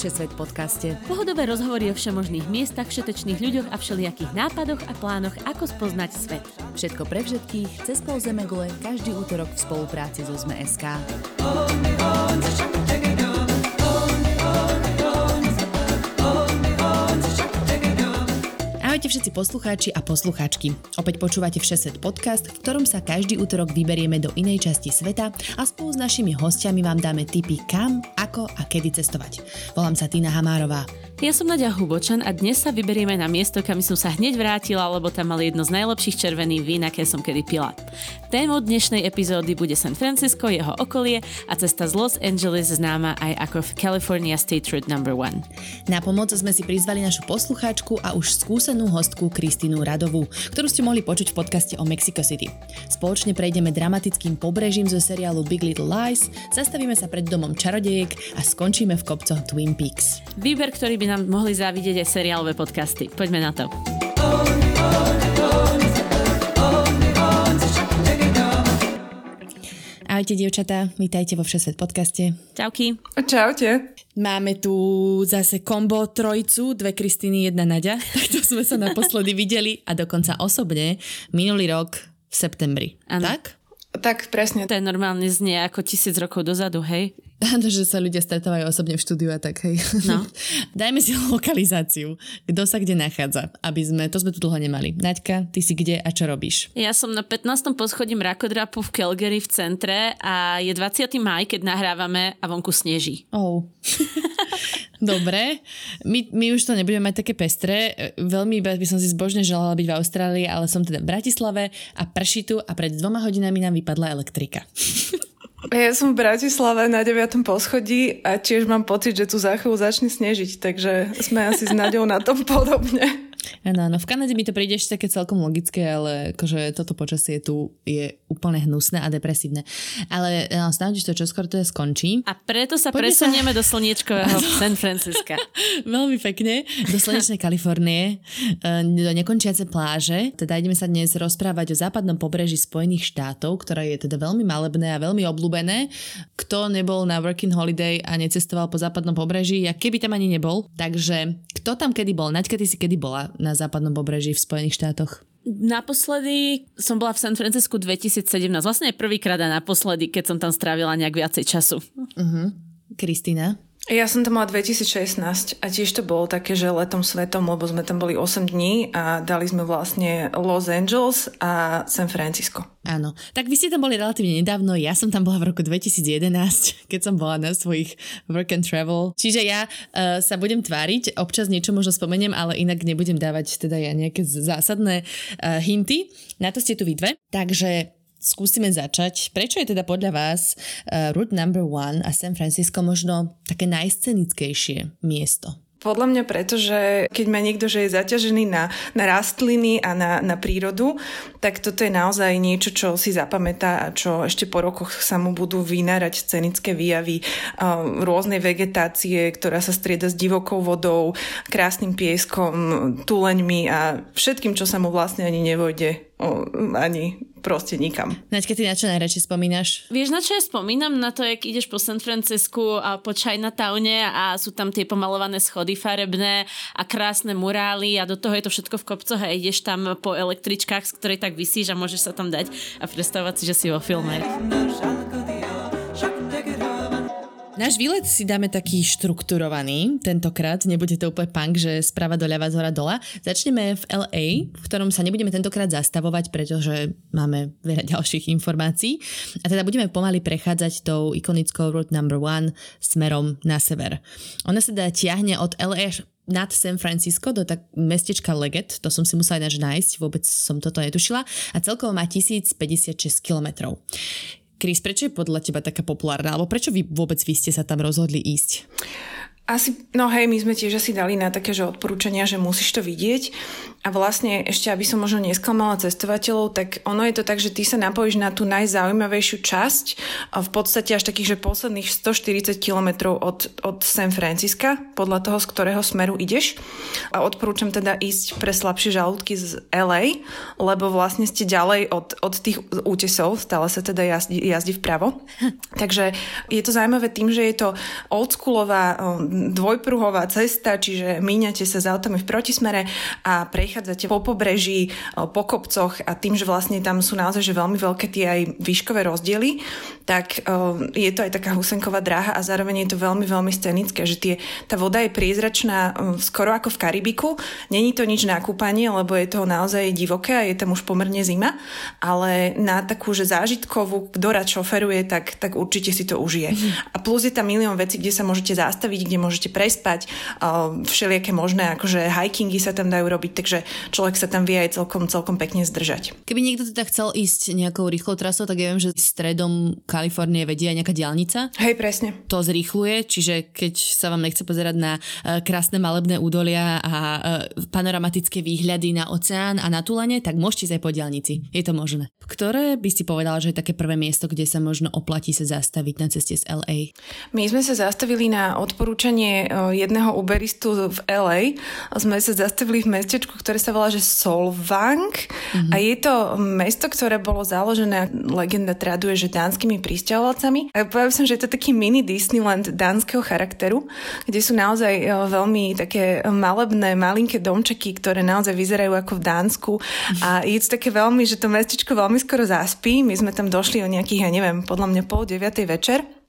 Všesvet podcaste. Pohodové rozhovory o všemožných miestach, všetečných ľuďoch a všelijakých nápadoch a plánoch, ako spoznať svet. Všetko pre všetkých, cez pol Zemegule, každý útorok v spolupráci so ZME.sk. Ahojte všetci poslucháči a poslucháčky. Opäť počúvate Všesvet podcast, v ktorom sa každý útorok vyberieme do inej časti sveta a spolu s našimi hostiami vám dáme tipy kam, ako a kedy cestovať. Volám sa Tina Hamárová. Ja som Nadia Hubočan a dnes sa vyberieme na miesto, kam som sa hneď vrátila, lebo tam mali jedno z najlepších červených vín, aké som kedy pila. Témou dnešnej epizódy bude San Francisco, jeho okolie a cesta z Los Angeles známa aj ako California State Route No. 1. Na pomoc sme si prizvali našu poslucháčku a už skúsenú hostku Kristínu Radovú, ktorú ste mohli počuť v podcaste o Mexico City. Spoločne prejdeme dramatickým pobrežím zo seriálu Big Little Lies, zastavíme sa pred domom čarodejek a skončíme v kopcoch Twin Peaks. Výber, ktorý by nám mohli závidieť aj seriálové podcasty. Poďme na to. Ahojte, dievčatá, vítajte vo Všesvet podcaste. Čauky. Čaute. Máme tu zase kombo trojcu, dve Kristýny, jedna Nadia. Takto sme sa naposledy videli a dokonca osobne minulý rok v septembri. Áno. Tak? Tak presne. To je normálne znie ako tisíc rokov dozadu, hej? Že sa ľudia stretávajú osobne v štúdiu a tak, hej. No. Dajme si lokalizáciu, kto sa kde nachádza, aby sme, to sme tu dlho nemali. Naďka, ty si kde a čo robíš? Ja som na 15. poschodí mrakodrapu v Calgary v centre a je 20. maj, keď nahrávame a vonku sneží. Oh. Dobre, my, my už to nebudeme mať také pestré. Veľmi by som si zbožne želala byť v Austrálii, ale som teda v Bratislave a prší tu a pred dvoma hodinami nám vypadla elektrika. Ja som v Bratislave na 9. poschodí a tiež mám pocit, že tu za chvíľu začne snežiť, takže sme asi s Naďou na tom podobne. Áno, áno, v Kanade mi to príde ešte také celkom logické, ale akože toto počasie tu je úplne hnusné a depresívne. Ale no, snáď, že to čoskoro to skončí. A preto sa Poďme presunieme do slniečkového San Francisca. Veľmi pekne. Do slnečnej Kalifornie, e, do nekončiace pláže. Teda ideme sa dnes rozprávať o západnom pobreží Spojených štátov, ktoré je teda veľmi malebné a veľmi obľúbené. Kto nebol na working holiday a necestoval po západnom pobreží, a keby tam ani nebol. Takže kto tam kedy bol? Naďka, ty si kedy bola na západnom pobreží v Spojených štátoch? Naposledy som bola v San Francisku 2017, vlastne prvýkrát a naposledy, keď som tam strávila nejak viacej času. Kristýna? Ja som tam mala 2016 a tiež to bolo také, že letom svetom, lebo sme tam boli 8 dní a dali sme vlastne Los Angeles a San Francisco. Áno. Tak vy ste tam boli relatívne nedávno, ja som tam bola v roku 2011, keď som bola na svojich work and travel. Čiže ja uh, sa budem tváriť, občas niečo možno spomeniem, ale inak nebudem dávať teda ja nejaké zásadné uh, hinty. Na to ste tu vy dve. Takže skúsime začať. Prečo je teda podľa vás uh, Route Number One a San Francisco možno také najscenickejšie miesto? Podľa mňa preto, že keď má niekto, že je zaťažený na, na rastliny a na, na prírodu, tak toto je naozaj niečo, čo si zapamätá a čo ešte po rokoch sa mu budú vynárať scenické výjavy um, rôznej vegetácie, ktorá sa strieda s divokou vodou, krásnym pieskom, tuleňmi a všetkým, čo sa mu vlastne ani nevojde ani proste nikam. Naďka, ty na čo najradšej spomínaš? Vieš, na čo ja spomínam? Na to, jak ideš po San Francisku a po Chinatowne a sú tam tie pomalované schody farebné a krásne murály a do toho je to všetko v kopcoch a ideš tam po električkách, z ktorej tak vysíš a môžeš sa tam dať a predstavovať si, že si vo filme. Náš výlet si dáme taký štrukturovaný, tentokrát, nebude to úplne punk, že sprava doľava, z dola. Začneme v LA, v ktorom sa nebudeme tentokrát zastavovať, pretože máme veľa ďalších informácií. A teda budeme pomaly prechádzať tou ikonickou Route Number One smerom na sever. Ona sa teda tiahne od LA nad San Francisco do tak mestečka Leggett, to som si musela ináč nájsť, vôbec som toto netušila, a celkovo má 1056 kilometrov. Chris, prečo je podľa teba taká populárna? Alebo prečo vy vôbec vy ste sa tam rozhodli ísť? Asi, no hej, my sme tiež asi dali na také, že odporúčania, že musíš to vidieť. A vlastne ešte, aby som možno nesklamala cestovateľov, tak ono je to tak, že ty sa napojíš na tú najzaujímavejšiu časť, v podstate až takých, že posledných 140 kilometrov od, od San Francisca, podľa toho, z ktorého smeru ideš. A odporúčam teda ísť pre slabšie žalúdky z LA, lebo vlastne ste ďalej od, od tých útesov, stále sa teda jazdí, jazdí vpravo. Takže je to zaujímavé tým, že je to oldschoolová dvojpruhová cesta, čiže míňate sa s autami v protismere a prechádzate po pobreží, po kopcoch a tým, že vlastne tam sú naozaj že veľmi veľké tie aj výškové rozdiely, tak je to aj taká husenková dráha a zároveň je to veľmi, veľmi scenické, že tie, tá voda je priezračná skoro ako v Karibiku. Není to nič na kúpanie, lebo je to naozaj divoké a je tam už pomerne zima, ale na takú, že zážitkovú, kto rád šoferuje, tak, tak určite si to užije. Mm. A plus je tam milión vecí, kde sa môžete zastaviť, kde môžete prespať, všelijaké možné, akože hikingy sa tam dajú robiť, takže človek sa tam vie aj celkom, celkom pekne zdržať. Keby niekto teda chcel ísť nejakou rýchlou trasou, tak ja viem, že stredom Kalifornie vedie aj nejaká diálnica. Hej, presne. To zrýchluje, čiže keď sa vám nechce pozerať na uh, krásne malebné údolia a uh, panoramatické výhľady na oceán a na Tulane, tak môžete ísť aj po diálnici. Je to možné. Ktoré by si povedala, že je také prvé miesto, kde sa možno oplatí sa zastaviť na ceste z LA? My sme sa zastavili na odporúčanie uh, jedného uberistu v LA. Sme sa zastavili v mestečku, ktoré sa volá, že Solvang. Mm-hmm. A je to mesto, ktoré bolo založené, legenda traduje, že dánskymi pristahovalcami. A povedal som, že je to taký mini Disneyland dánskeho charakteru, kde sú naozaj e, veľmi také malebné, malinké domčeky, ktoré naozaj vyzerajú ako v Dánsku. A je to také veľmi, že to mestečko veľmi skoro zaspí. My sme tam došli o nejakých, ja neviem, podľa mňa pol deviatej večer.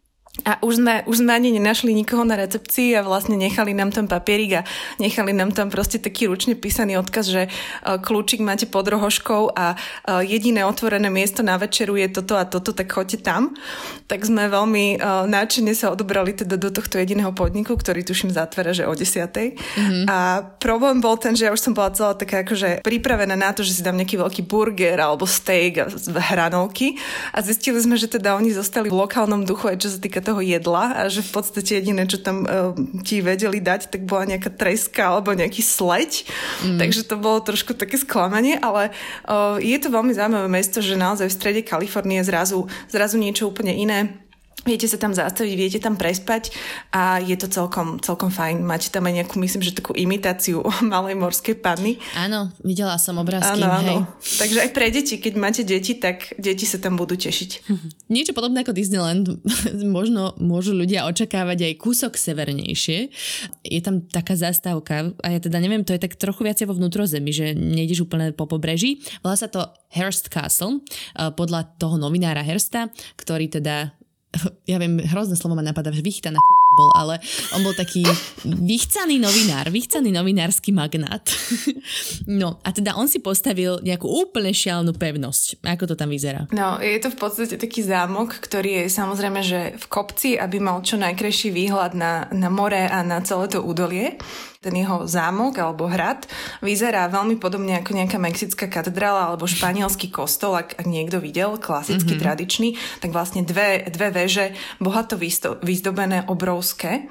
A už sme, už sme ani nenašli nikoho na recepcii a vlastne nechali nám tam papierik a nechali nám tam proste taký ručne písaný odkaz, že e, kľúčik máte pod rohoškou a e, jediné otvorené miesto na večeru je toto a toto, tak choďte tam. Tak sme veľmi uh, náčene sa odobrali teda do tohto jediného podniku, ktorý tuším zatvara, že o desiatej. Mm-hmm. A problém bol ten, že ja už som bola celá taká akože pripravená na to, že si dám nejaký veľký burger alebo steak a hranolky a zistili sme, že teda oni zostali v lokálnom duchu aj čo sa týka toho jedla a že v podstate jediné, čo tam uh, ti vedeli dať, tak bola nejaká treska alebo nejaký sleď. Mm. Takže to bolo trošku také sklamanie, ale uh, je to veľmi zaujímavé mesto, že naozaj v strede Kalifornie zrazu, zrazu niečo úplne iné Viete sa tam zastaviť, viete tam prespať a je to celkom, celkom fajn. Máte tam aj nejakú, myslím, že takú imitáciu malej morskej panny. Áno, videla som obrázky. Áno, áno. Takže aj pre deti, keď máte deti, tak deti sa tam budú tešiť. Niečo podobné ako Disneyland. Možno môžu ľudia očakávať aj kúsok severnejšie. Je tam taká zastávka a ja teda neviem, to je tak trochu viacej vo vnútrozemi, že nejdeš úplne po pobreží. Volá sa to Hearst Castle eh, podľa toho novinára Hersta, ktorý teda ja viem, hrozné slovo ma napadá, že vychtaná bol, ale on bol taký vychcaný novinár, vychcaný novinársky magnát. No a teda on si postavil nejakú úplne šialnú pevnosť. Ako to tam vyzerá? No, je to v podstate taký zámok, ktorý je samozrejme, že v kopci, aby mal čo najkrajší výhľad na, na more a na celé to údolie ten jeho zámok alebo hrad vyzerá veľmi podobne ako nejaká mexická katedrála alebo španielský kostol, ak, ak niekto videl, klasický, mm-hmm. tradičný, tak vlastne dve, dve veže, bohato vyzdobené, obrovské.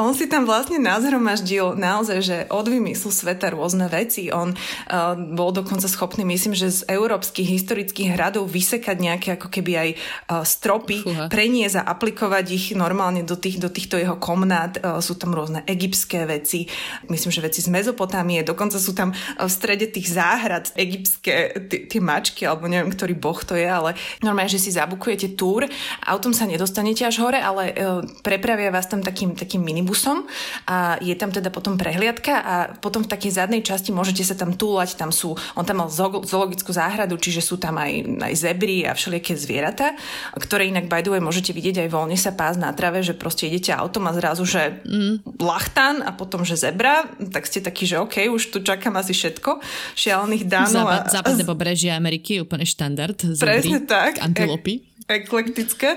On si tam vlastne nazhromaždil naozaj, že od vymyslu sveta rôzne veci. On uh, bol dokonca schopný, myslím, že z európskych historických hradov vysekať nejaké ako keby aj uh, stropy, Fúha. preniesť a aplikovať ich normálne do, tých, do týchto jeho komnát. Uh, sú tam rôzne egyptské veci, myslím, že veci z Mezopotámie, dokonca sú tam v strede tých záhrad egyptské tie mačky, alebo neviem, ktorý boh to je, ale normálne, že si zabukujete túr, autom sa nedostanete až hore, ale e, prepravia vás tam takým, takým minibusom a je tam teda potom prehliadka a potom v takej zadnej časti môžete sa tam túlať, tam sú, on tam mal zoologickú záhradu, čiže sú tam aj, aj zebry a všelijaké zvieratá, ktoré inak by the way môžete vidieť aj voľne sa pás na trave, že proste idete autom a zrazu, že mm. lachtan a potom, že zebra, tak ste takí, že OK, už tu čakám asi všetko. Šialených dánov. Západ, a... Západné pobrežie Ameriky je úplne štandard. Zebry, Presne tak. Antilopy. Eklektické.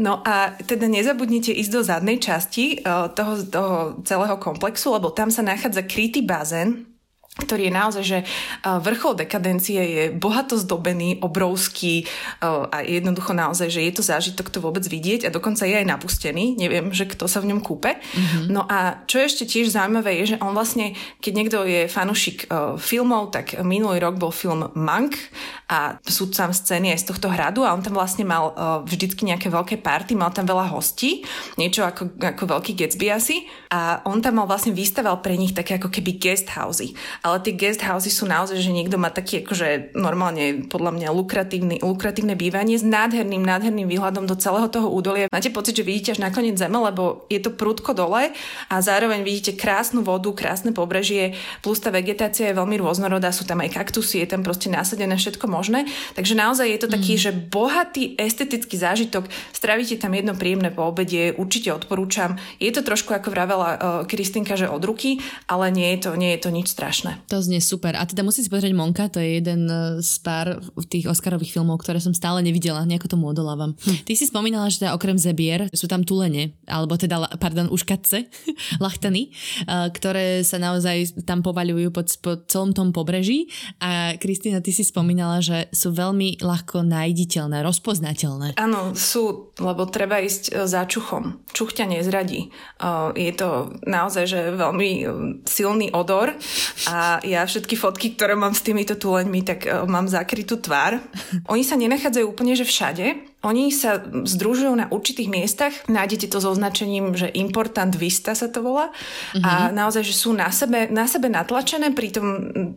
No a teda nezabudnite ísť do zadnej časti uh, toho, toho celého komplexu, lebo tam sa nachádza krytý bazén, ktorý je naozaj, že vrchol dekadencie je bohato zdobený, obrovský a jednoducho naozaj, že je to zážitok to vôbec vidieť a dokonca je aj napustený, neviem, že kto sa v ňom kúpe. Mm-hmm. No a čo ešte tiež zaujímavé je, že on vlastne, keď niekto je fanušik filmov, tak minulý rok bol film Monk a sú tam scény aj z tohto hradu a on tam vlastne mal vždycky nejaké veľké party, mal tam veľa hostí, niečo ako, ako veľký Gatsby asi a on tam mal vlastne vystaval pre nich také ako keby guest housey ale tie guest houses sú naozaj, že niekto má taký akože normálne podľa mňa lukratívny, lukratívne bývanie s nádherným, nádherným výhľadom do celého toho údolia. Máte pocit, že vidíte až nakoniec zeme, lebo je to prudko dole a zároveň vidíte krásnu vodu, krásne pobrežie, plus tá vegetácia je veľmi rôznorodá, sú tam aj kaktusy, je tam proste nasadené všetko možné. Takže naozaj je to taký, mm. že bohatý estetický zážitok. Stravíte tam jedno príjemné po obede, určite odporúčam. Je to trošku ako vravela uh, Kristinka, že od ruky, ale nie je to, nie je to nič strašné. To znie super. A teda musím si pozrieť Monka, to je jeden e, z pár tých Oscarových filmov, ktoré som stále nevidela, nejako tomu odolávam. Hm. Ty si spomínala, že teda okrem zebier sú tam tulene, alebo teda, pardon, uškatce, lachtany, e, ktoré sa naozaj tam povaľujú pod, pod celom tom pobreží. A Kristýna, ty si spomínala, že sú veľmi ľahko nájditeľné, rozpoznateľné. Áno, sú, lebo treba ísť e, za čuchom. Čuch ťa nezradí. Je to naozaj, že veľmi silný odor a ja všetky fotky, ktoré mám s týmito tuleňmi, tak mám zakrytú tvár. Oni sa nenachádzajú úplne, že všade, oni sa združujú na určitých miestach, nájdete to so označením, že Important Vista sa to volá. Mm-hmm. a mhm. naozaj, že sú na sebe, na sebe natlačené, pritom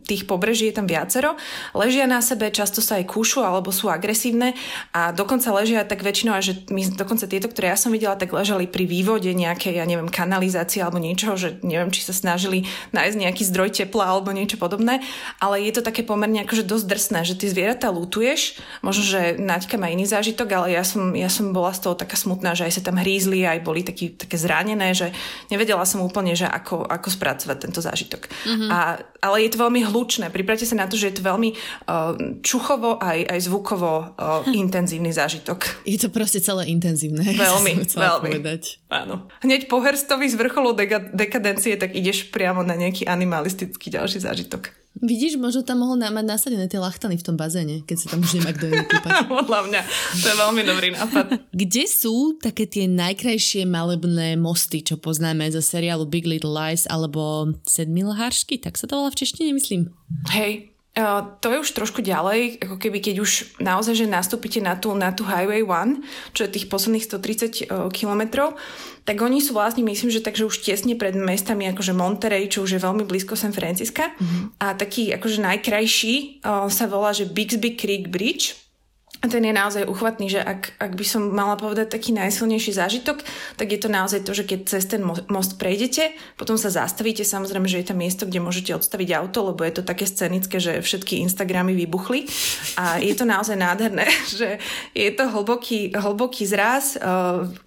tých pobreží je tam viacero, ležia na sebe, často sa aj kúšu alebo sú agresívne. A dokonca ležia tak väčšinou, že my, dokonca tieto, ktoré ja som videla, tak ležali pri vývode nejakej, ja neviem, kanalizácie alebo niečoho, že neviem, či sa snažili nájsť nejaký zdroj tepla alebo niečo podobné, ale je to také pomerne akože dosť drsné, že ty zvieratá lutuješ, možno, že Naďka má iný zážitok, ale ja som, ja som bola z toho taká smutná, že aj sa tam hrízli, aj boli taký, také zranené, že nevedela som úplne, že ako, ako spracovať tento zážitok. Mm-hmm. A, ale je to veľmi hlučné. Pripravte sa na to, že je to veľmi uh, čuchovo aj, aj zvukovo uh, intenzívny zážitok. Je to proste celé intenzívne. Veľmi, veľmi. Povedať. Áno. Hneď po hrstovi z vrcholu deka- dekadencie, tak ideš priamo na nejaký animalistický ďalší zážitok. Vidíš, možno tam mohol mať nasadené tie lachtany v tom bazéne, keď sa tam už nemá kto kúpať. Podľa mňa, to je veľmi dobrý nápad. Kde sú také tie najkrajšie malebné mosty, čo poznáme zo seriálu Big Little Lies alebo Sedmilhářsky, tak sa to volá v češtine, myslím. Hej, Uh, to je už trošku ďalej, ako keby keď už naozaj, že nastúpite na tú, na tú Highway 1, čo je tých posledných 130 uh, kilometrov, tak oni sú vlastne, myslím, že takže už tesne pred mestami akože Monterey, čo už je veľmi blízko San Francisca. Mm-hmm. A taký akože najkrajší uh, sa volá, že Bixby Creek Bridge ten je naozaj uchvatný, že ak, ak by som mala povedať taký najsilnejší zážitok, tak je to naozaj to, že keď cez ten most prejdete, potom sa zastavíte, samozrejme, že je tam miesto, kde môžete odstaviť auto, lebo je to také scenické, že všetky Instagramy vybuchli. A je to naozaj nádherné, že je to hlboký, hlboký zraz, e,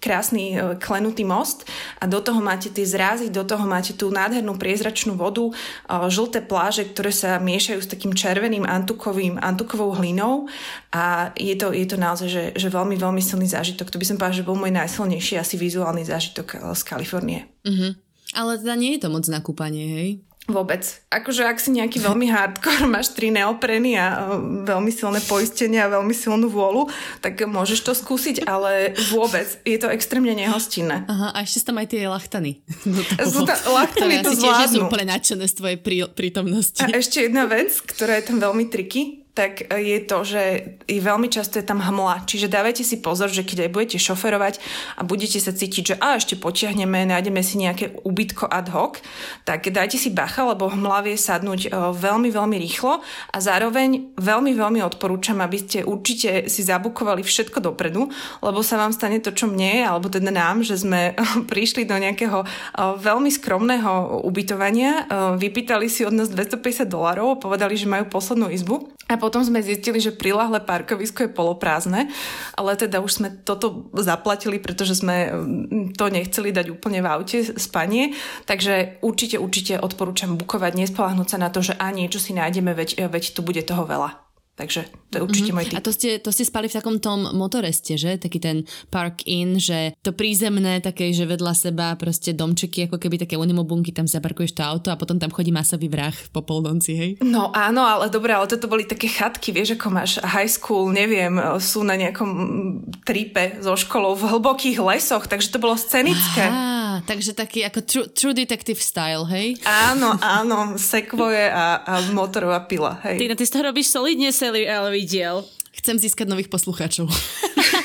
krásny e, klenutý most a do toho máte tie zrázy, do toho máte tú nádhernú priezračnú vodu, e, žlté pláže, ktoré sa miešajú s takým červeným antukovým, antukovou hlinou. A je to, je to naozaj že, že veľmi, veľmi silný zážitok. To by som povedala, že bol môj najsilnejší asi vizuálny zážitok eh, z Kalifornie. Mm-hmm. Ale teda nie je to moc na kúpanie, hej? Vôbec. Akože ak si nejaký veľmi hardcore, máš tri neopreny a eh, veľmi silné poistenie a veľmi silnú vôľu, tak môžeš to skúsiť, ale vôbec. Je to extrémne nehostinné. Aha, a ešte tam aj tie lachtany. Sú ta, lachtany to zvládnu. sú úplne nadšené z tvojej prítomnosti. A ešte jedna vec, ktorá je tam veľmi triky, tak je to, že je veľmi často je tam hmla. Čiže dávajte si pozor, že keď aj budete šoferovať a budete sa cítiť, že a ešte potiahneme, nájdeme si nejaké ubytko ad hoc, tak dajte si bacha, lebo hmla vie sadnúť e, veľmi, veľmi rýchlo a zároveň veľmi, veľmi odporúčam, aby ste určite si zabukovali všetko dopredu, lebo sa vám stane to, čo mne, alebo teda nám, že sme prišli do nejakého e, veľmi skromného ubytovania, e, vypýtali si od nás 250 dolarov, povedali, že majú poslednú izbu a potom sme zistili, že prilahle parkovisko je poloprázdne, ale teda už sme toto zaplatili, pretože sme mm, to nechceli dať úplne v aute spanie. Takže určite, určite odporúčam bukovať, nespolahnúť sa na to, že a niečo si nájdeme, veď, veď tu bude toho veľa. Takže to je určite mm-hmm. môj tip. A to ste, to ste spali v takom tom motoreste, že? Taký ten park in, že to prízemné, také, že vedľa seba proste domčeky, ako keby také unimobunky, tam zaparkuješ to auto a potom tam chodí masový vrah po polnoci, hej? No áno, ale dobre, ale toto boli také chatky, vieš, ako máš high school, neviem, sú na nejakom tripe so školou v hlbokých lesoch, takže to bolo scenické. Aha, takže taký ako true, true detective style, hej? Áno, áno, sekvoje a, a motorová pila, hej. Ty, ty z toho robíš solidne celý ale diel. Chcem získať nových poslucháčov.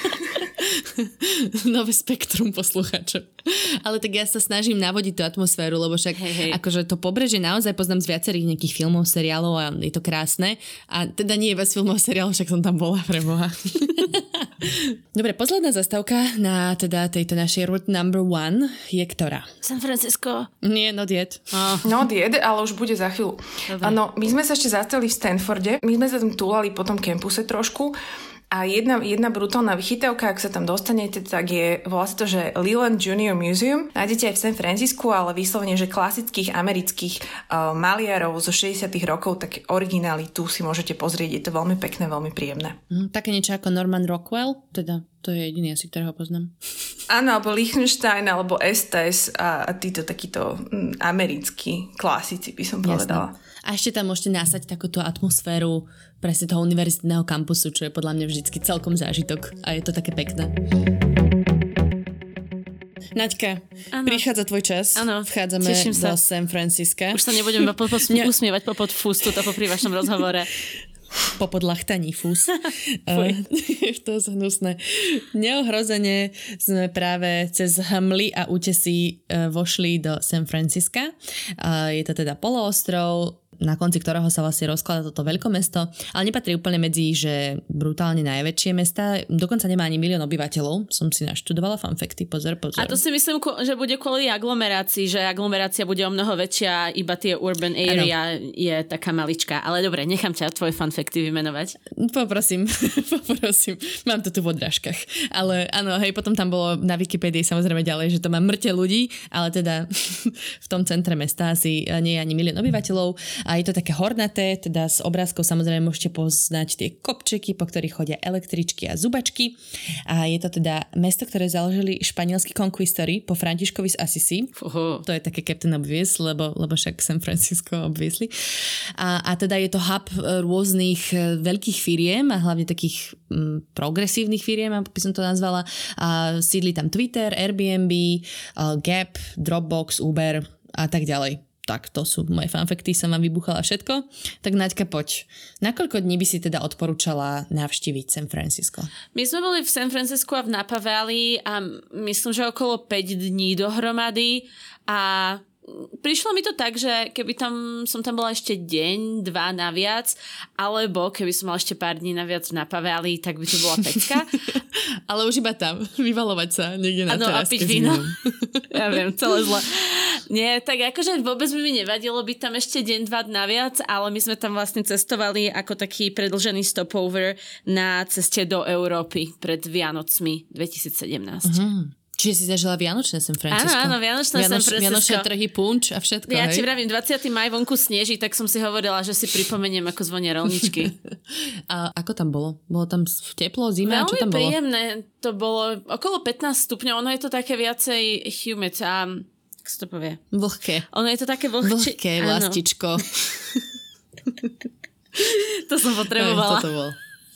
nové spektrum poslucháčov. Ale tak ja sa snažím navodiť tú atmosféru, lebo však Hej, hej. akože to pobreže naozaj poznám z viacerých nejakých filmov, seriálov a je to krásne. A teda nie je bez filmov a seriálov, však som tam bola pre Boha. Dobre, posledná zastávka na teda tejto našej route number one je ktorá? San Francisco. Nie, not yet. Oh. No, jed, ale už bude za chvíľu. Áno, my sme sa ešte zastali v Stanforde, my sme sa tam túlali po tom kampuse trošku a jedna, jedna brutálna vychytávka, ak sa tam dostanete, tak je, volá sa to, že Leland Junior Museum. Nájdete aj v San Francisku, ale vyslovene, že klasických amerických uh, maliarov zo 60 rokov, tak originály tu si môžete pozrieť. Je to veľmi pekné, veľmi príjemné. Hm, také niečo ako Norman Rockwell, teda to je jediný asi, ktorého poznám. Áno, alebo Liechtenstein, alebo Estes a, a títo takíto mm, americkí klasici, by som povedala. Jasné. A ešte tam môžete nasať takúto atmosféru presne toho univerzitného kampusu, čo je podľa mňa vždycky celkom zážitok a je to také pekné. Naďka, Áno. prichádza tvoj čas. Áno, Vchádzame teším do sa. San Francisca. Už sa nebudem iba po, po, Ne. usmievať po podfustu to popri vašom rozhovore. po podlachtaní fús. Eh, to je hnusné. Neohrozene sme práve cez hmly a útesy eh, vošli do San Francisca. Eh, Je to teda poloostrov, na konci ktorého sa vlastne rozkladá toto veľkomesto, ale nepatrí úplne medzi, že brutálne najväčšie mesta. Dokonca nemá ani milión obyvateľov. Som si naštudovala fanfakty, pozor, pozor. A to si myslím, že bude kvôli aglomerácii, že aglomerácia bude o mnoho väčšia, iba tie urban area je taká maličká. Ale dobre, nechám ťa tvoje fanfakty vymenovať. Poprosím, poprosím. Mám to tu v odrážkach. Ale áno, hej, potom tam bolo na Wikipedii samozrejme ďalej, že to má mŕte ľudí, ale teda v tom centre mesta asi nie je ani milión obyvateľov a je to také hornaté, teda z obrázkov samozrejme môžete poznať tie kopčeky, po ktorých chodia električky a zubačky. A je to teda mesto, ktoré založili španielskí konkvistori po Františkovi z Assisi. Fuhu. To je také Captain Obvious, lebo, lebo však San Francisco obviously. A, a teda je to hub e, rôznych e, veľkých firiem a hlavne takých mm, progresívnych firiem, ako by som to nazvala. A sídli tam Twitter, Airbnb, e, Gap, Dropbox, Uber a tak ďalej. Tak to sú moje fanfakty, som vám vybuchala všetko. Tak Naďka, poď. Na koľko dní by si teda odporúčala navštíviť San Francisco? My sme boli v San Francisco a v Napa Valley a myslím, že okolo 5 dní dohromady a prišlo mi to tak, že keby tam som tam bola ešte deň, dva naviac, alebo keby som mala ešte pár dní naviac v Napa Valley, tak by to bola pecka. Ale už iba tam, vyvalovať sa niekde na Áno, a teráske piť víno. ja viem, celé zle. Nie, tak akože vôbec by mi nevadilo byť tam ešte deň, dva naviac, ale my sme tam vlastne cestovali ako taký predlžený stopover na ceste do Európy pred Vianocmi 2017. Hm. Čiže si zažila Vianočné San Francisco. Áno, áno, Vianočné San Francisco. Vianočné trhy, punč a všetko, Ja hej? ti vravím, 20. maj vonku sneží, tak som si hovorila, že si pripomeniem, ako zvonia rolničky. A ako tam bolo? Bolo tam teplo, zima? čo Veľmi tam bolo? príjemné. To bolo okolo 15 stupňov. Ono je to také viacej humid a... Sa to povie? Vlhké. Ono je to také vlhčie. Vlhké, vlastičko. To som Aj, potrebovala. Toto bol.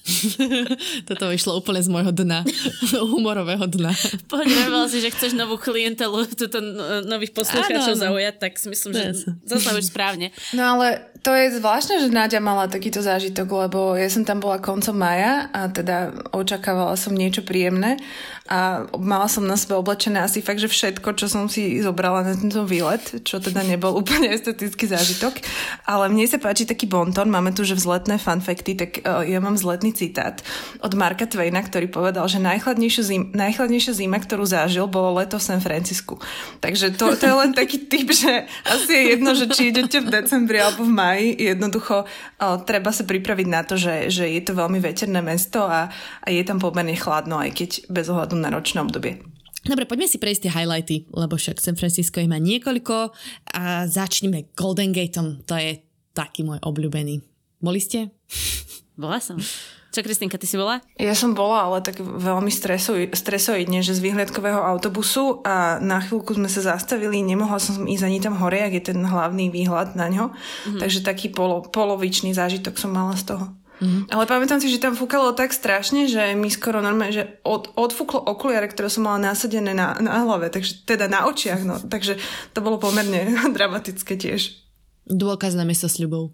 Toto vyšlo úplne z môjho dna. Humorového dna. Povedala si, že chceš novú klientelu, túto no- nových poslucháčov zaujať, tak si myslím, že Jasne. zasahuješ správne. No ale to je zvláštne, že Náďa mala takýto zážitok, lebo ja som tam bola koncom maja a teda očakávala som niečo príjemné a mala som na sebe oblečené asi fakt, že všetko, čo som si zobrala na tento výlet, čo teda nebol úplne estetický zážitok. Ale mne sa páči taký bonton, máme tu, že vzletné fanfekty, tak uh, ja mám vzletný citát od Marka Twaina, ktorý povedal, že najchladnejšia zima, najchladnejšia zima, ktorú zažil, bolo leto v San Francisku. Takže to, to je len taký typ, že asi je jedno, že či idete v decembri alebo v maji, jednoducho uh, treba sa pripraviť na to, že, že je to veľmi veterné mesto a, a je tam pomerne chladno, aj keď bez ohľadu na ročné obdobie. Dobre, poďme si prejsť tie highlighty, lebo však San Francisco ich má niekoľko a začneme Golden Gateom. To je taký môj obľúbený. Boli ste? Bola som. Čo, Kristýnka, ty si bola? Ja som bola, ale tak veľmi stresoidne, že z výhľadkového autobusu a na chvíľku sme sa zastavili, nemohla som ísť ani tam hore, ak je ten hlavný výhľad na ňo. Mm-hmm. Takže taký polo, polovičný zážitok som mala z toho. Mm-hmm. Ale pamätám si, že tam fúkalo tak strašne, že mi skoro normálne, že od, odfúklo okuliare, ktoré som mala nasadené na, na hlave, takže teda na očiach, no. Takže to bolo pomerne dramatické tiež. Dôkaz na miesto sľubov.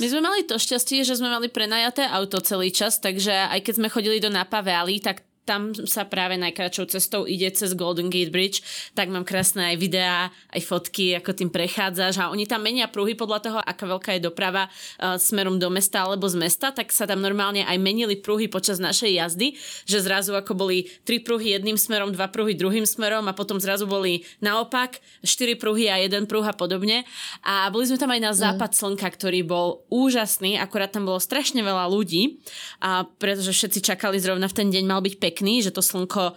My sme mali to šťastie, že sme mali prenajaté auto celý čas, takže aj keď sme chodili do Napa Valley, tak tam sa práve najkračou cestou ide cez Golden Gate Bridge, tak mám krásne aj videá, aj fotky, ako tým prechádzaš a oni tam menia pruhy podľa toho, aká veľká je doprava uh, smerom do mesta alebo z mesta, tak sa tam normálne aj menili pruhy počas našej jazdy, že zrazu ako boli tri pruhy jedným smerom, dva pruhy druhým smerom a potom zrazu boli naopak, štyri pruhy a jeden pruh a podobne. A boli sme tam aj na mm. západ slnka, ktorý bol úžasný, akorát tam bolo strašne veľa ľudí, a pretože všetci čakali zrovna v ten deň mal byť pekný pekný, že to slnko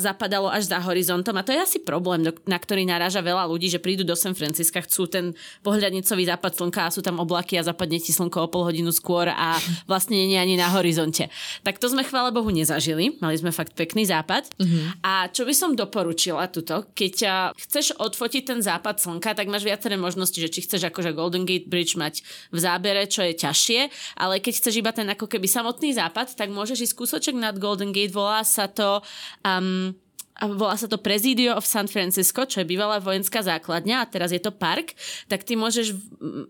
zapadalo až za horizontom a to je asi problém, na ktorý naráža veľa ľudí, že prídu do San Francisca, chcú ten pohľadnicový západ slnka a sú tam oblaky a zapadne ti slnko o pol hodinu skôr a vlastne nie je ani na horizonte. Tak to sme chvála Bohu nezažili, mali sme fakt pekný západ. Uh-huh. A čo by som doporučila tuto, keď chceš odfotiť ten západ slnka, tak máš viaceré možnosti, že či chceš akože Golden Gate Bridge mať v zábere, čo je ťažšie, ale keď chceš iba ten ako keby samotný západ, tak môžeš ísť kúsoček nad Golden Gate, volá volá sa to um, volá sa to Presidio of San Francisco, čo je bývalá vojenská základňa a teraz je to park, tak ty môžeš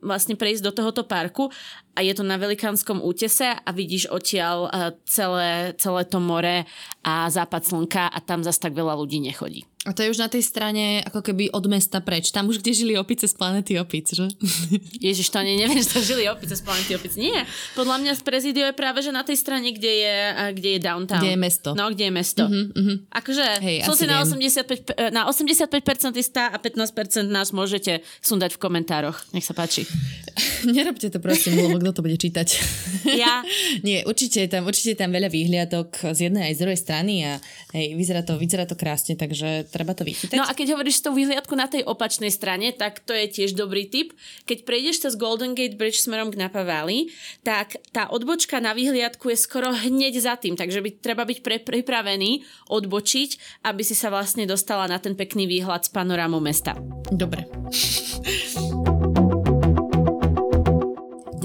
vlastne prejsť do tohoto parku a je to na velikánskom útese a vidíš odtiaľ celé, celé to more a západ slnka a tam zase tak veľa ľudí nechodí. A to je už na tej strane ako keby od mesta preč. Tam už kde žili opice z planety opic, že? Ježiš, to ani neviem, že to žili opice z planety opic. Nie. Podľa mňa z prezidio je práve, že na tej strane, kde je, kde je downtown. Kde je mesto. No, kde je mesto. Uh-huh, uh-huh. Akože Hej, som si na 85, na 85% istá a 15% nás môžete sundať v komentároch. Nech sa páči. Nerobte to prosím, lebo kto to bude čítať. Ja? Nie, určite tam, určite tam veľa výhliadok z jednej aj z druhej strany a hej, vyzerá to, vyzerá to krásne, takže treba to vychytať. No a keď hovoríš tú vyhliadku na tej opačnej strane, tak to je tiež dobrý tip. Keď prejdeš cez Golden Gate Bridge smerom k Napa Valley, tak tá odbočka na vyhliadku je skoro hneď za tým, takže by treba byť pre, pripravený odbočiť, aby si sa vlastne dostala na ten pekný výhľad z panorámu mesta. Dobre.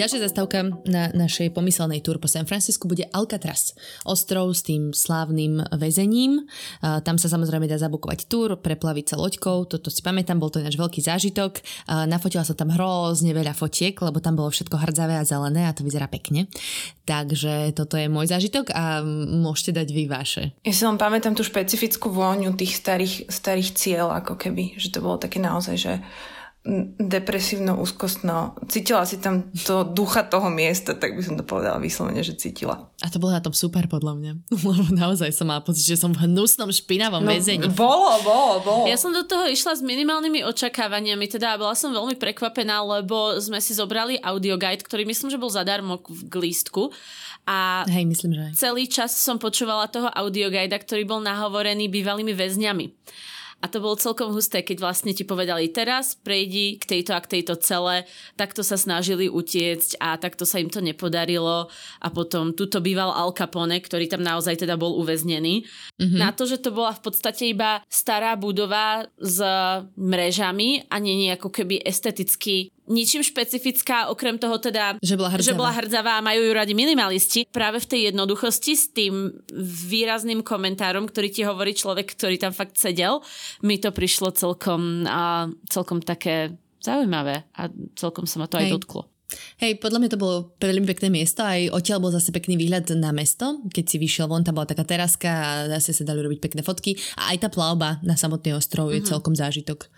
Ďalšia zastávka na našej pomyselnej túr po San Francisku bude Alcatraz. Ostrov s tým slávnym väzením. Tam sa samozrejme dá zabukovať túr, preplaviť sa loďkou. Toto si pamätám, bol to ináč veľký zážitok. Nafotila sa tam hrozne veľa fotiek, lebo tam bolo všetko hrdzavé a zelené a to vyzerá pekne. Takže toto je môj zážitok a môžete dať vy vaše. Ja si len pamätám tú špecifickú vôňu tých starých, starých cieľ, ako keby. Že to bolo také naozaj, že depresívno, úzkostno. Cítila si tam to ducha toho miesta, tak by som to povedala vyslovene, že cítila. A to bolo na tom super podľa mňa. Lebo naozaj som mala pocit, že som v hnusnom špinavom no, väzení. Bolo, bolo, bolo. Ja som do toho išla s minimálnymi očakávaniami, teda bola som veľmi prekvapená, lebo sme si zobrali audioguide, ktorý myslím, že bol zadarmo v glístku. A Hej, myslím, že aj. celý čas som počúvala toho audioguida, ktorý bol nahovorený bývalými väzňami. A to bolo celkom husté, keď vlastne ti povedali teraz prejdi k tejto a k tejto cele, takto sa snažili utiecť a takto sa im to nepodarilo a potom tuto býval Al Capone, ktorý tam naozaj teda bol uväznený. Mm-hmm. Na to, že to bola v podstate iba stará budova s mrežami a nie ako keby esteticky ničím špecifická, okrem toho teda, že bola hrdzavá, že bola hrdzavá a majú ju radi minimalisti. Práve v tej jednoduchosti s tým výrazným komentárom, ktorý ti hovorí človek, ktorý tam fakt sedel, mi to prišlo celkom, a, celkom také zaujímavé a celkom sa ma to Hej. aj dotklo. Hej, podľa mňa to bolo veľmi pekné miesto, aj odtiaľ bol zase pekný výhľad na mesto, keď si vyšiel von, tam bola taká teraska a zase sa dali robiť pekné fotky a aj tá plavba na samotný ostrov mm-hmm. je mhm. celkom zážitok.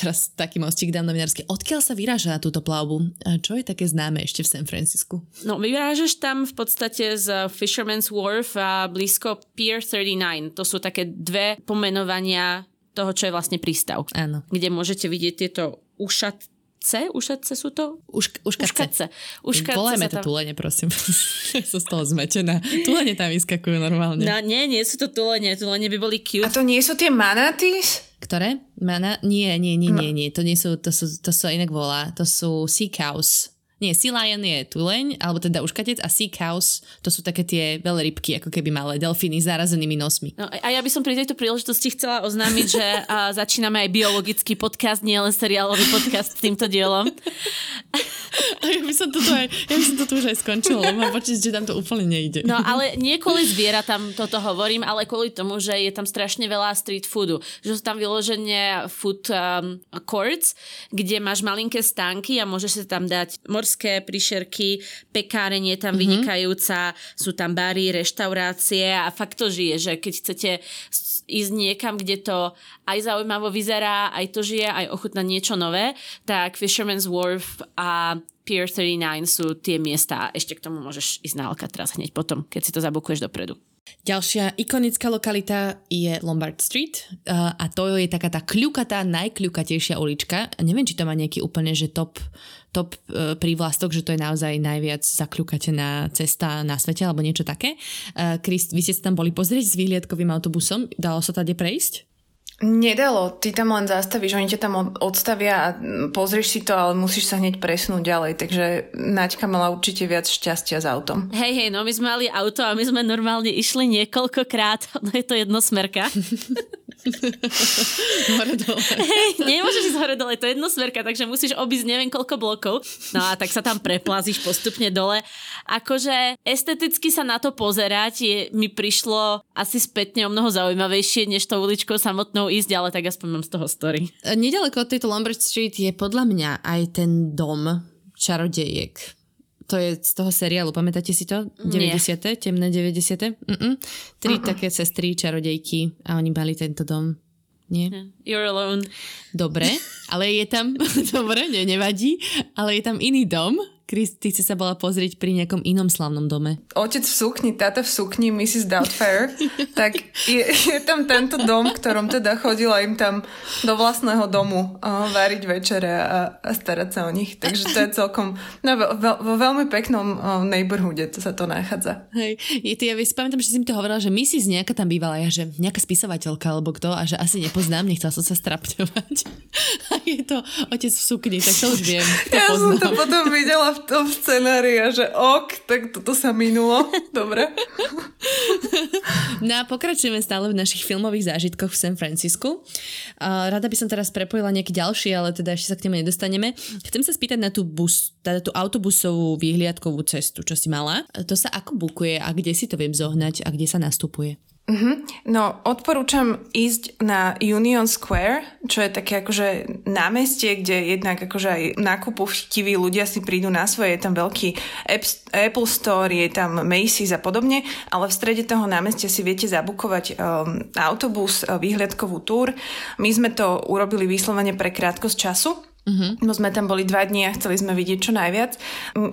Teraz taký mostík dám novinársky. Odkiaľ sa vyráža na túto plavbu? A čo je také známe ešte v San Francisku? No, vyrážaš tam v podstate z Fisherman's Wharf a blízko Pier 39. To sú také dve pomenovania toho, čo je vlastne prístav. Áno. Kde môžete vidieť tieto ušat C? Ušatce sú to? Už, uškatce. Uškatce. Volajme to tam... tulene, prosím. som z toho zmetená. Tulene tam vyskakujú normálne. No, nie, nie sú to tulene. Tulene by boli cute. A to nie sú tie manatis? Ktoré? Mana? Nie, nie, nie, nie, nie. To nie sú, to sú, to sú inak volá. To sú sea cows. Nie, sea lion je tuleň, alebo teda uškatec a sea cows, to sú také tie veľrybky, ako keby malé delfíny s zárazenými nosmi. No, a ja by som pri tejto príležitosti chcela oznámiť, že a, začíname aj biologický podcast, nie len seriálový podcast s týmto dielom. A ja by som to tu aj, ja by som to tu už aj skončila, lebo mám pocit, že tam to úplne nejde. No ale nie kvôli zviera tam toto hovorím, ale kvôli tomu, že je tam strašne veľa street foodu. Že sú tam vyloženie food um, courts, kde máš malinké stánky a môžeš sa tam dať morské príšerky, pekáreň je tam mm-hmm. vynikajúca, sú tam bary, reštaurácie a fakt to žije, že keď chcete ísť niekam, kde to aj zaujímavo vyzerá, aj to žije, aj ochutná niečo nové, tak Fisherman's Wharf a Pier 39 sú tie miesta a ešte k tomu môžeš ísť na Alcatraz hneď potom, keď si to zabukuješ dopredu. Ďalšia ikonická lokalita je Lombard Street a to je taká tá kľukatá, najkľukatejšia ulička. Neviem, či to má nejaký úplne, že top, top uh, prívlastok, že to je naozaj najviac zakľukatená cesta na svete alebo niečo také. Uh, Chris, vy ste sa tam boli pozrieť s výhliadkovým autobusom? Dalo sa tady prejsť? Nedalo, ty tam len zastavíš, oni ťa tam odstavia a pozrieš si to, ale musíš sa hneď presnúť ďalej, takže Naďka mala určite viac šťastia s autom. Hej, hej, no my sme mali auto a my sme normálne išli niekoľkokrát, no je to jednosmerka. hore dole. Hej, nemôžeš ísť hore dole, to je jednosmerka, takže musíš obísť neviem koľko blokov. No a tak sa tam preplazíš postupne dole. Akože esteticky sa na to pozerať je, mi prišlo asi spätne o mnoho zaujímavejšie, než to uličkou samotnou ísť, ale tak aspoň mám z toho story. Nedaleko od tejto Lombard Street je podľa mňa aj ten dom čarodejek to je z toho seriálu, pamätáte si to? 90. Nie. Temné 90. Mm-mm. Tri uh-uh. také sestry, čarodejky a oni mali tento dom. Nie? You're alone. Dobre, ale je tam, dobre, ne, nevadí, ale je tam iný dom, Kristi si sa bola pozrieť pri nejakom inom slavnom dome. Otec v sukni, táta v sukni, Mrs. Doubtfire, tak je, je tam tento dom, ktorom teda chodila im tam do vlastného domu uh, váriť večere a, a starať sa o nich. Takže to je celkom, no vo, vo veľmi peknom uh, neighborhoode to sa to nachádza. Hej, je to, ja si pamätám, že si mi to hovorila, že Mrs. nejaká tam bývala, ja, že nejaká spisovateľka alebo kto a že asi nepoznám, nechcela som sa strapňovať. A je to otec v sukni, tak to už viem. To ja poznám. som to potom videla v v tom scenári a že ok, tak toto sa minulo. Dobre. No a pokračujeme stále v našich filmových zážitkoch v San Francisku. Rada by som teraz prepojila nejaký ďalší, ale teda ešte sa k nemu nedostaneme. Chcem sa spýtať na tú, bus, teda tú autobusovú výhliadkovú cestu, čo si mala. To sa ako bukuje a kde si to viem zohnať a kde sa nastupuje? Mm-hmm. No, odporúčam ísť na Union Square, čo je také akože námestie, kde jednak akože aj chtiví ľudia si prídu na svoje, je tam veľký Apple Store, je tam Macy's a podobne, ale v strede toho námestia si viete zabukovať um, autobus, uh, výhľadkovú túr. My sme to urobili vyslovene pre krátkosť času, Uh-huh. No sme tam boli dva dní a chceli sme vidieť čo najviac.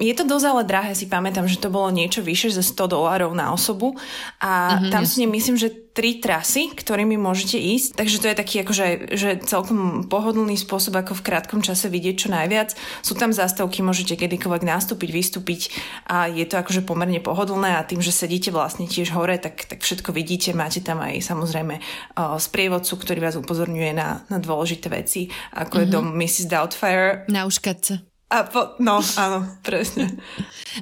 Je to dosť ale drahé, si pamätám, že to bolo niečo vyššie za 100 dolárov na osobu a uh-huh, tam si myslím, že tri trasy, ktorými môžete ísť. Takže to je taký akože, že celkom pohodlný spôsob, ako v krátkom čase vidieť čo najviac. Sú tam zástavky, môžete kedykoľvek nastúpiť, vystúpiť a je to akože pomerne pohodlné a tým, že sedíte vlastne tiež hore, tak, tak všetko vidíte. Máte tam aj samozrejme uh, sprievodcu, ktorý vás upozorňuje na, na dôležité veci, ako mm-hmm. je mhm. dom Mrs. Doubtfire. Na uškatce. A po, no, áno, presne.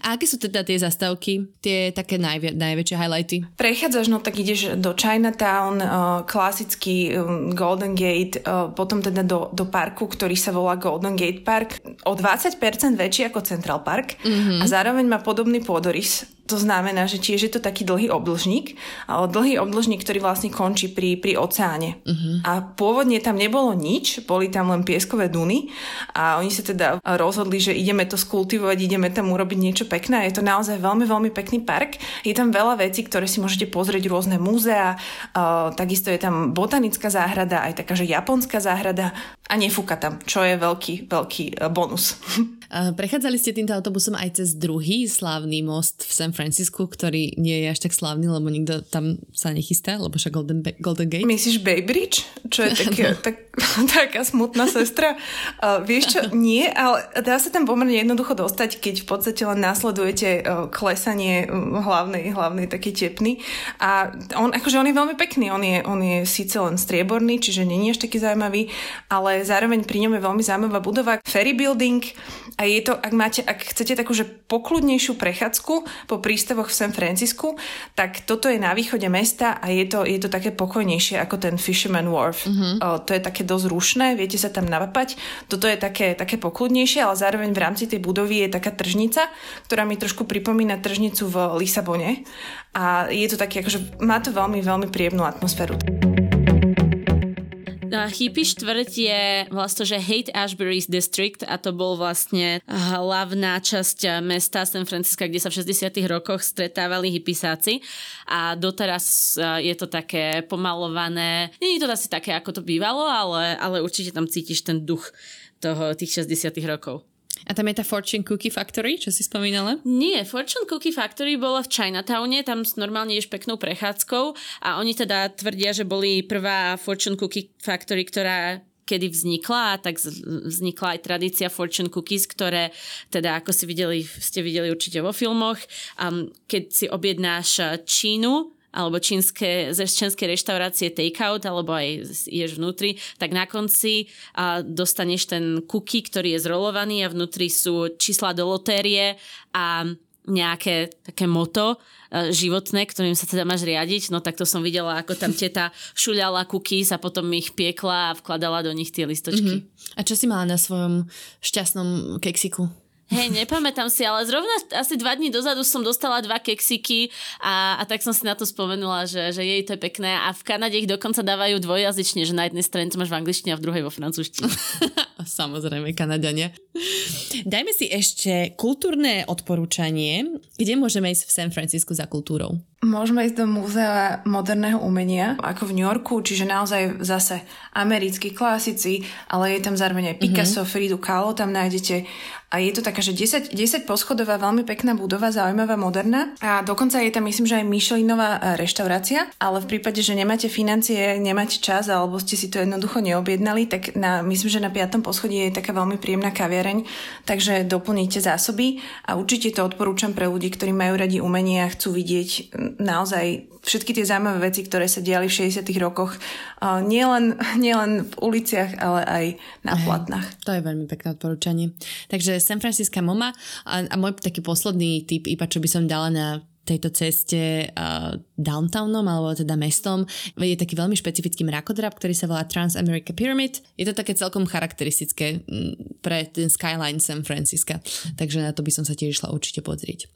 A aké sú teda tie zastavky, tie také najvi- najväčšie highlighty? Prechádzaš, no tak ideš do Chinatown, uh, klasický um, Golden Gate, uh, potom teda do, do parku, ktorý sa volá Golden Gate Park. O 20% väčší ako Central Park mm-hmm. a zároveň má podobný pôdorys to znamená, že tiež je to taký dlhý obdlžník, ale dlhý obdlžník, ktorý vlastne končí pri, pri oceáne. Uh-huh. A pôvodne tam nebolo nič, boli tam len pieskové duny a oni sa teda rozhodli, že ideme to skultivovať, ideme tam urobiť niečo pekné. Je to naozaj veľmi, veľmi pekný park. Je tam veľa vecí, ktoré si môžete pozrieť, rôzne múzea, uh, takisto je tam botanická záhrada, aj taká, že japonská záhrada a nefúka tam, čo je veľký, veľký uh, bonus. Prechádzali ste týmto autobusom aj cez druhý slávny most v San Francisku, ktorý nie je až tak slávny, lebo nikto tam sa nechystá, lebo však Golden, Golden Gate. Myslíš Bay Bridge? Čo je také, no. tak, taká smutná sestra? Uh, vieš čo, nie, ale dá sa tam pomerne jednoducho dostať, keď v podstate len následujete uh, klesanie hlavnej, hlavnej takej tepny. A on, akože on je veľmi pekný, on je, on je síce len strieborný, čiže je až taký zaujímavý, ale zároveň pri ňom je veľmi zaujímavá budova. Ferry Building, a je to, ak máte, ak chcete takú, že pokludnejšiu prechádzku po prístavoch v San Francisku, tak toto je na východe mesta a je to, je to také pokojnejšie ako ten Fisherman Wharf. Mm-hmm. O, to je také dosť rušné, viete sa tam navapať. Toto je také, také pokludnejšie, ale zároveň v rámci tej budovy je taká tržnica, ktorá mi trošku pripomína tržnicu v Lisabone. A je to také, akože má to veľmi, veľmi príjemnú atmosféru. Hippie štvrť je vlastne, že Hate Ashbury's District a to bol vlastne hlavná časť mesta San Francisca, kde sa v 60 rokoch stretávali hippisáci a doteraz je to také pomalované. Nie je to asi také, ako to bývalo, ale, ale určite tam cítiš ten duch toho, tých 60 rokov. A tam je tá Fortune Cookie Factory, čo si spomínala? Nie, Fortune Cookie Factory bola v Chinatowne, tam normálne ješ peknou prechádzkou a oni teda tvrdia, že boli prvá Fortune Cookie Factory, ktorá kedy vznikla, tak vznikla aj tradícia Fortune Cookies, ktoré teda ako si videli, ste videli určite vo filmoch, um, keď si objednáš Čínu, alebo čínske, z čínskej reštaurácie takeout, alebo aj ješ vnútri, tak na konci a dostaneš ten cookie, ktorý je zrolovaný a vnútri sú čísla do lotérie a nejaké také moto e, životné, ktorým sa teda máš riadiť. No tak to som videla, ako tam teta šuľala cookies a potom ich piekla a vkladala do nich tie listočky. Mm-hmm. A čo si mala na svojom šťastnom keksiku? Hej, nepamätám si, ale zrovna asi dva dní dozadu som dostala dva keksiky a, a tak som si na to spomenula, že, že jej to je pekné a v Kanade ich dokonca dávajú dvojjazyčne, že na jednej strane to máš v angličtine a v druhej vo francúzštine. Samozrejme, Kanadania. Dajme si ešte kultúrne odporúčanie, kde môžeme ísť v San Francisco za kultúrou. Môžeme ísť do Múzea moderného umenia, ako v New Yorku, čiže naozaj zase americkí klasici, ale je tam zároveň aj Picasso, mm-hmm. Fridu Kahlo tam nájdete. A je to taká, že 10, 10 poschodová, veľmi pekná budova, zaujímavá, moderná. A dokonca je tam, myslím, že aj Michelinová e, reštaurácia, ale v prípade, že nemáte financie, nemáte čas, alebo ste si to jednoducho neobjednali, tak na, myslím, že na 5. poschodí je taká veľmi príjemná kaviareň, takže doplníte zásoby a určite to odporúčam pre ľudí, ktorí majú radi umenie a chcú vidieť naozaj všetky tie zaujímavé veci, ktoré sa diali v 60 rokoch, nielen, nielen v uliciach, ale aj na platnách. To je veľmi pekné odporúčanie. Takže San Francisco MoMA a, a môj taký posledný tip, iba čo by som dala na tejto ceste uh, downtownom, alebo teda mestom, je taký veľmi špecifický mrakodrap, ktorý sa volá Trans-America Pyramid. Je to také celkom charakteristické pre ten skyline San Francisca, takže na to by som sa tiež išla určite pozrieť.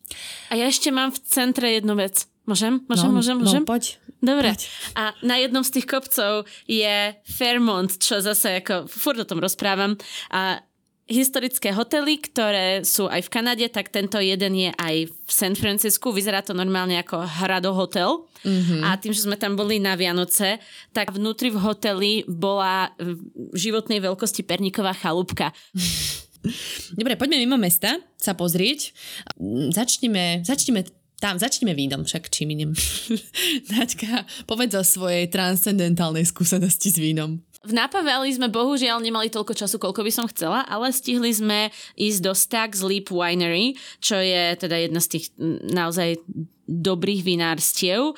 A ja ešte mám v centre jednu vec. Môžem? Môžem? No, môžem? Môžem? No, poď. Dobre. Poď. A na jednom z tých kopcov je Fairmont, čo zase ako, furt o tom rozprávam. A historické hotely, ktoré sú aj v Kanade, tak tento jeden je aj v San Francisku. Vyzerá to normálne ako Hrado hotel. Mm-hmm. A tým, že sme tam boli na Vianoce, tak vnútri v hoteli bola v životnej veľkosti perníková chalúbka. Dobre, poďme mimo mesta sa pozrieť. Začneme, začneme tam začneme vínom, však čím iným. Naďka, povedz o svojej transcendentálnej skúsenosti s vínom. V Napa Valley sme bohužiaľ nemali toľko času, koľko by som chcela, ale stihli sme ísť do Stag's Leap Winery, čo je teda jedna z tých naozaj dobrých vinárstiev,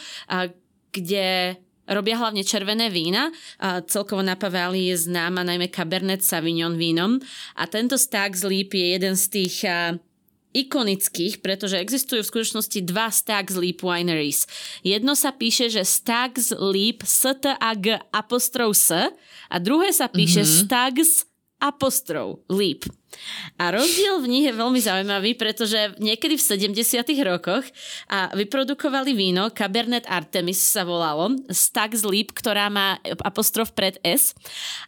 kde robia hlavne červené vína. A celkovo Napa Valley je známa najmä Cabernet Sauvignon vínom. A tento Stag's Leap je jeden z tých ikonických, pretože existujú v skutočnosti dva Stags Leap wineries. Jedno sa píše, že Stags Leap S-T-A-G apostrof S a druhé sa píše mm-hmm. Stags apostrof Leap. A rozdiel v nich je veľmi zaujímavý, pretože niekedy v 70 rokoch a vyprodukovali víno, Cabernet Artemis sa volalo, Stags Leap, ktorá má apostrof pred S.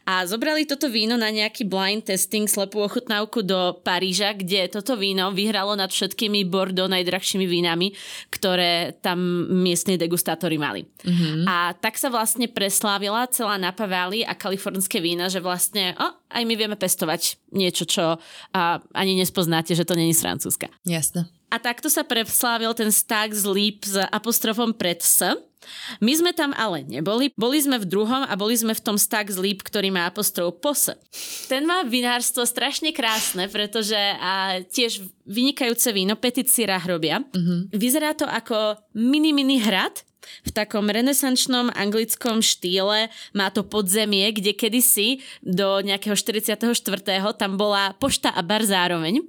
A zobrali toto víno na nejaký blind testing, slepú ochutnávku do Paríža, kde toto víno vyhralo nad všetkými Bordeaux najdrahšími vínami, ktoré tam miestni degustátori mali. Mm-hmm. A tak sa vlastne preslávila celá Napa Valley a kalifornské vína, že vlastne o, aj my vieme pestovať niečo, čo a ani nespoznáte, že to není z Francúzska. Jasne. A takto sa preslávil ten Stags Leap s apostrofom pred S. My sme tam ale neboli. Boli sme v druhom a boli sme v tom Stags Leap, ktorý má apostrof po S. Ten má vinárstvo strašne krásne, pretože a tiež vynikajúce víno Petit Syrah robia. Uh-huh. Vyzerá to ako mini mini hrad, v takom renesančnom anglickom štýle. Má to podzemie, kde kedysi do nejakého 44. tam bola pošta a bar zároveň.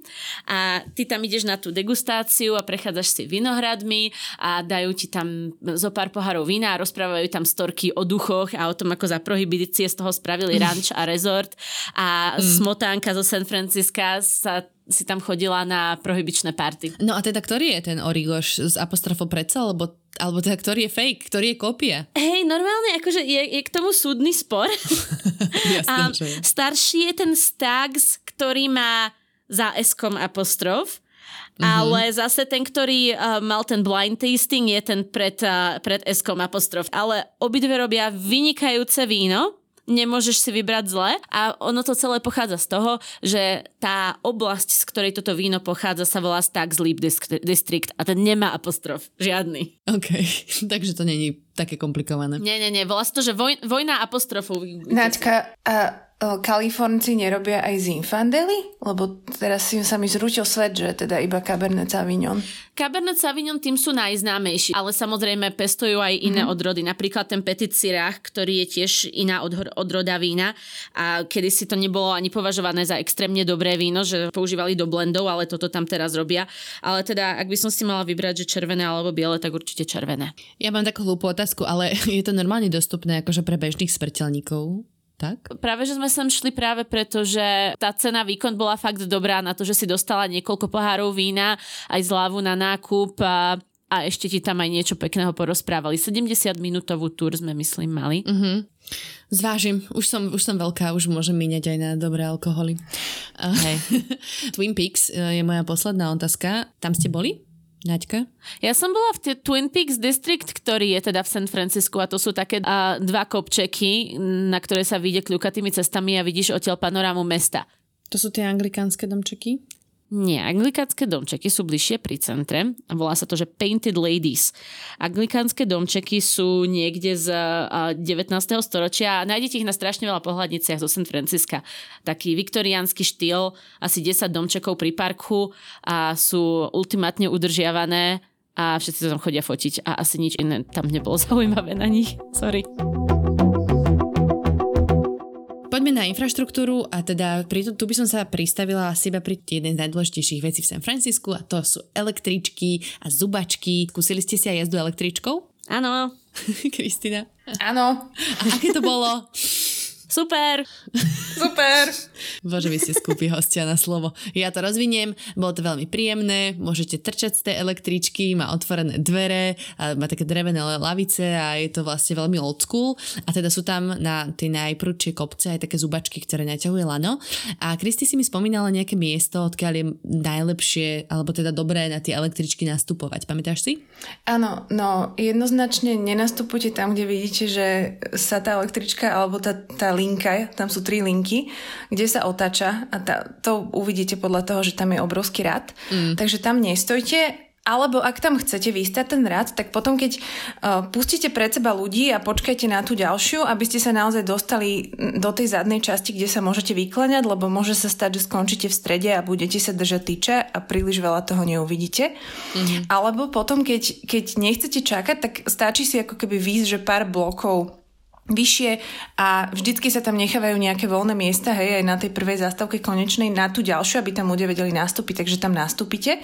A ty tam ideš na tú degustáciu a prechádzaš si vinohradmi a dajú ti tam zo pár pohárov vína a rozprávajú tam storky o duchoch a o tom, ako za prohibície z toho spravili ranč a rezort. A mm. smotánka zo San Francisca sa si tam chodila na prohybičné party. No a teda ktorý je ten Origoš s apostrofou predsa, alebo, alebo teda ktorý je fake, ktorý je kópia? Hej, normálne akože je, je k tomu súdny spor. Jasne, a starší je ten Stags, ktorý má za eskom apostrof, Mm-hmm. Ale zase ten, ktorý uh, mal ten blind tasting, je ten pred, uh, pred eskom apostrof. Ale obidve robia vynikajúce víno nemôžeš si vybrať zle a ono to celé pochádza z toho, že tá oblasť, z ktorej toto víno pochádza, sa volá Stags Leap District a ten nemá apostrof. Žiadny. OK, takže to není také komplikované. Nie, nie, nie. Volá sa to, že voj, vojna apostrofov. Náčka, a Kalifornci nerobia aj Zinfandeli? Lebo teraz si sa mi zrútil svet, že teda iba Cabernet Sauvignon. Cabernet Sauvignon tým sú najznámejší, ale samozrejme pestujú aj iné mm. odrody. Napríklad ten Petit Syrah, ktorý je tiež iná odroda vína. A kedy si to nebolo ani považované za extrémne dobré víno, že používali do blendov, ale toto tam teraz robia. Ale teda, ak by som si mala vybrať, že červené alebo biele, tak určite červené. Ja mám takú hlúpu otázku, ale je to normálne dostupné akože pre bežných smrteľníkov? Tak? Práve, že sme sem šli práve preto, že tá cena výkon bola fakt dobrá na to, že si dostala niekoľko pohárov vína, aj zľavu na nákup a, a ešte ti tam aj niečo pekného porozprávali. 70 minútovú tur sme myslím mali. Uh-huh. Zvážim, už som, už som veľká, už môžem míňať aj na dobré alkoholy. Hey. Twin Peaks e, je moja posledná otázka. Tam ste boli? Naďka? Ja som bola v t- Twin Peaks District, ktorý je teda v San Francisku a to sú také uh, dva kopčeky, na ktoré sa vyjde kľukatými cestami a vidíš odtiaľ panorámu mesta. To sú tie anglikánske domčeky? Nie, anglikánske domčeky sú bližšie pri centre volá sa to, že Painted Ladies. Anglikánske domčeky sú niekde z 19. storočia a nájdete ich na strašne veľa pohľadniciach zo San Francisca. Taký viktoriánsky štýl, asi 10 domčekov pri parku a sú ultimátne udržiavané a všetci sa tam chodia fotiť a asi nič iné tam nebolo zaujímavé na nich. Sorry. Poďme na infraštruktúru a teda pri, tu by som sa pristavila asi iba pri jeden z najdôležitejších vecí v San Francisku a to sú električky a zubačky. Skúsili ste si aj jazdu električkou? Áno. Kristina? Áno. A aké to bolo? Super! Super! Bože, vy ste skúpi hostia na slovo. Ja to rozviniem, bolo to veľmi príjemné, môžete trčať z tej električky, má otvorené dvere, a má také drevené lavice a je to vlastne veľmi old school. A teda sú tam na tie najprudšie kopce aj také zubačky, ktoré naťahuje lano. A Kristi si mi spomínala nejaké miesto, odkiaľ je najlepšie, alebo teda dobré na tie električky nastupovať. Pamätáš si? Áno, no jednoznačne nenastupujte tam, kde vidíte, že sa tá električka alebo tá, tá linka, tam sú tri linky, kde sa otáča a tá, to uvidíte podľa toho, že tam je obrovský rad. Mm. Takže tam nestojte, alebo ak tam chcete vystať ten rad, tak potom keď uh, pustíte pred seba ľudí a počkajte na tú ďalšiu, aby ste sa naozaj dostali do tej zadnej časti, kde sa môžete vykláňať, lebo môže sa stať, že skončíte v strede a budete sa držať tyče a príliš veľa toho neuvidíte. Mm-hmm. Alebo potom, keď, keď nechcete čakať, tak stačí si ako keby výjsť, že pár blokov vyššie a vždycky sa tam nechávajú nejaké voľné miesta, hej, aj na tej prvej zástavke konečnej, na tú ďalšiu, aby tam ľudia vedeli nastúpiť, takže tam nastúpite.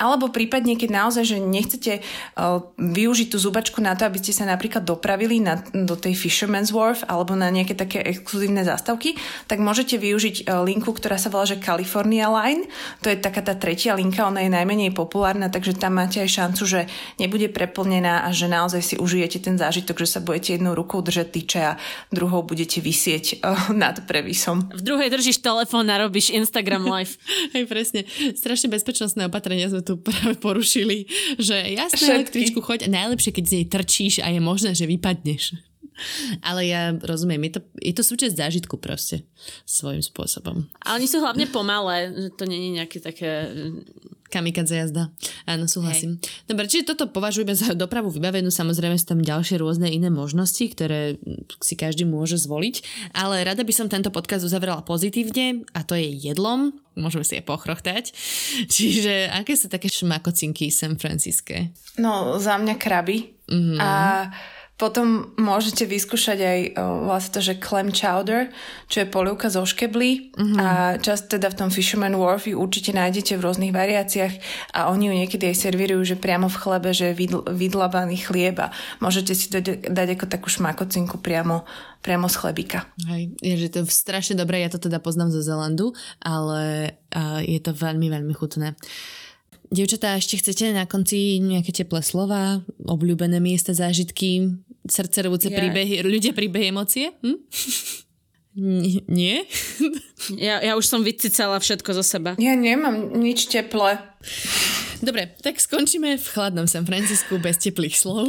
Alebo prípadne, keď naozaj, že nechcete uh, využiť tú zubačku na to, aby ste sa napríklad dopravili na, do tej Fisherman's Wharf alebo na nejaké také exkluzívne zástavky, tak môžete využiť uh, linku, ktorá sa volá, že California Line. To je taká tá tretia linka, ona je najmenej populárna, takže tam máte aj šancu, že nebude preplnená a že naozaj si užijete ten zážitok, že sa budete jednou rukou držať tyče a druhou budete vysieť uh, nad previsom. V druhej držíš telefón a robíš Instagram live. Hej, presne. Strašne bezpečnostné opatrenia sme tu tu práve porušili, že jasné, električku choď najlepšie, keď z nej trčíš a je možné, že vypadneš. Ale ja rozumiem, je to, je to súčasť zážitku proste svojím spôsobom. Ale oni sú hlavne pomalé, že to nie je nejaké také Kamikadze jazda. Áno, súhlasím. Hej. Dobre, čiže toto považujeme za dopravu vybavenú. Samozrejme sú tam ďalšie rôzne iné možnosti, ktoré si každý môže zvoliť. Ale rada by som tento podcast uzavrela pozitívne a to je jedlom. Môžeme si je pochrochtať. Čiže aké sú také šmakocinky San Franciske? No, za mňa kraby Mm-hmm. A potom môžete vyskúšať aj vlastne to, že clam chowder, čo je polievka zo škeblí mm-hmm. a čas teda v tom Fisherman Wharf ju určite nájdete v rôznych variáciách a oni ju niekedy aj servírujú, že priamo v chlebe, že je vydl- vydlabaný chlieb a môžete si to dať ako takú šmakocinku priamo, priamo z chlebika. Hej, je, že to je strašne dobré, ja to teda poznám zo Zelandu, ale uh, je to veľmi, veľmi chutné. Dievčatá, ešte chcete na konci nejaké teplé slova, obľúbené miesta, zážitky, srdcervúce yeah. príbehy, ľudia príbehy, emócie? Hm? Nie? Ja, ja už som vycicala všetko zo seba. Ja nemám nič teplé. Dobre, tak skončíme v chladnom San Francisku bez teplých slov.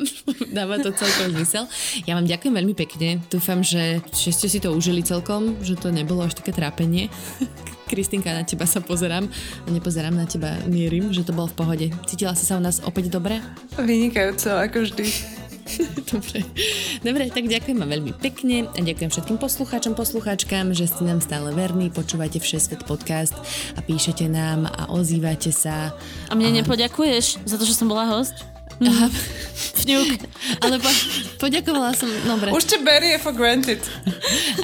Dáva to celkom zmysel. Ja vám ďakujem veľmi pekne. Dúfam, že, že ste si to užili celkom, že to nebolo až také trápenie. Kristinka, na teba sa pozerám. Nepozerám na teba, mierim, že to bolo v pohode. Cítila si sa u nás opäť dobre? Vynikajúco, ako vždy. Dobre. Dobre, tak ďakujem vám veľmi pekne a ďakujem všetkým poslucháčom, poslucháčkam, že ste nám stále verní, počúvate Všesvet podcast a píšete nám a ozývate sa. A mne a... nepoďakuješ za to, že som bola host? Aha. Fňuk. Ale po, poďakovala som, dobre. Už te berie for granted.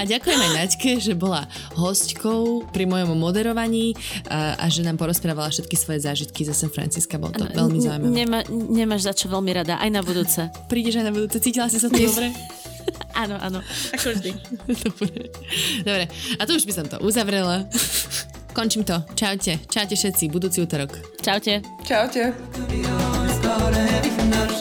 A ďakujem aj Naďke, že bola hostkou pri mojom moderovaní a, a že nám porozprávala všetky svoje zážitky za San Francisca. Bolo to ano, veľmi zaujímavé. Nemá, nemáš za čo veľmi rada, aj na budúce. Prídeš aj na budúce, cítila si sa to dobre? áno, áno, ako vždy. dobre. dobre, a tu už by som to uzavrela. Končím to. Čaute. Čaute všetci. Budúci útorok. Čaute. Čaute. ahora es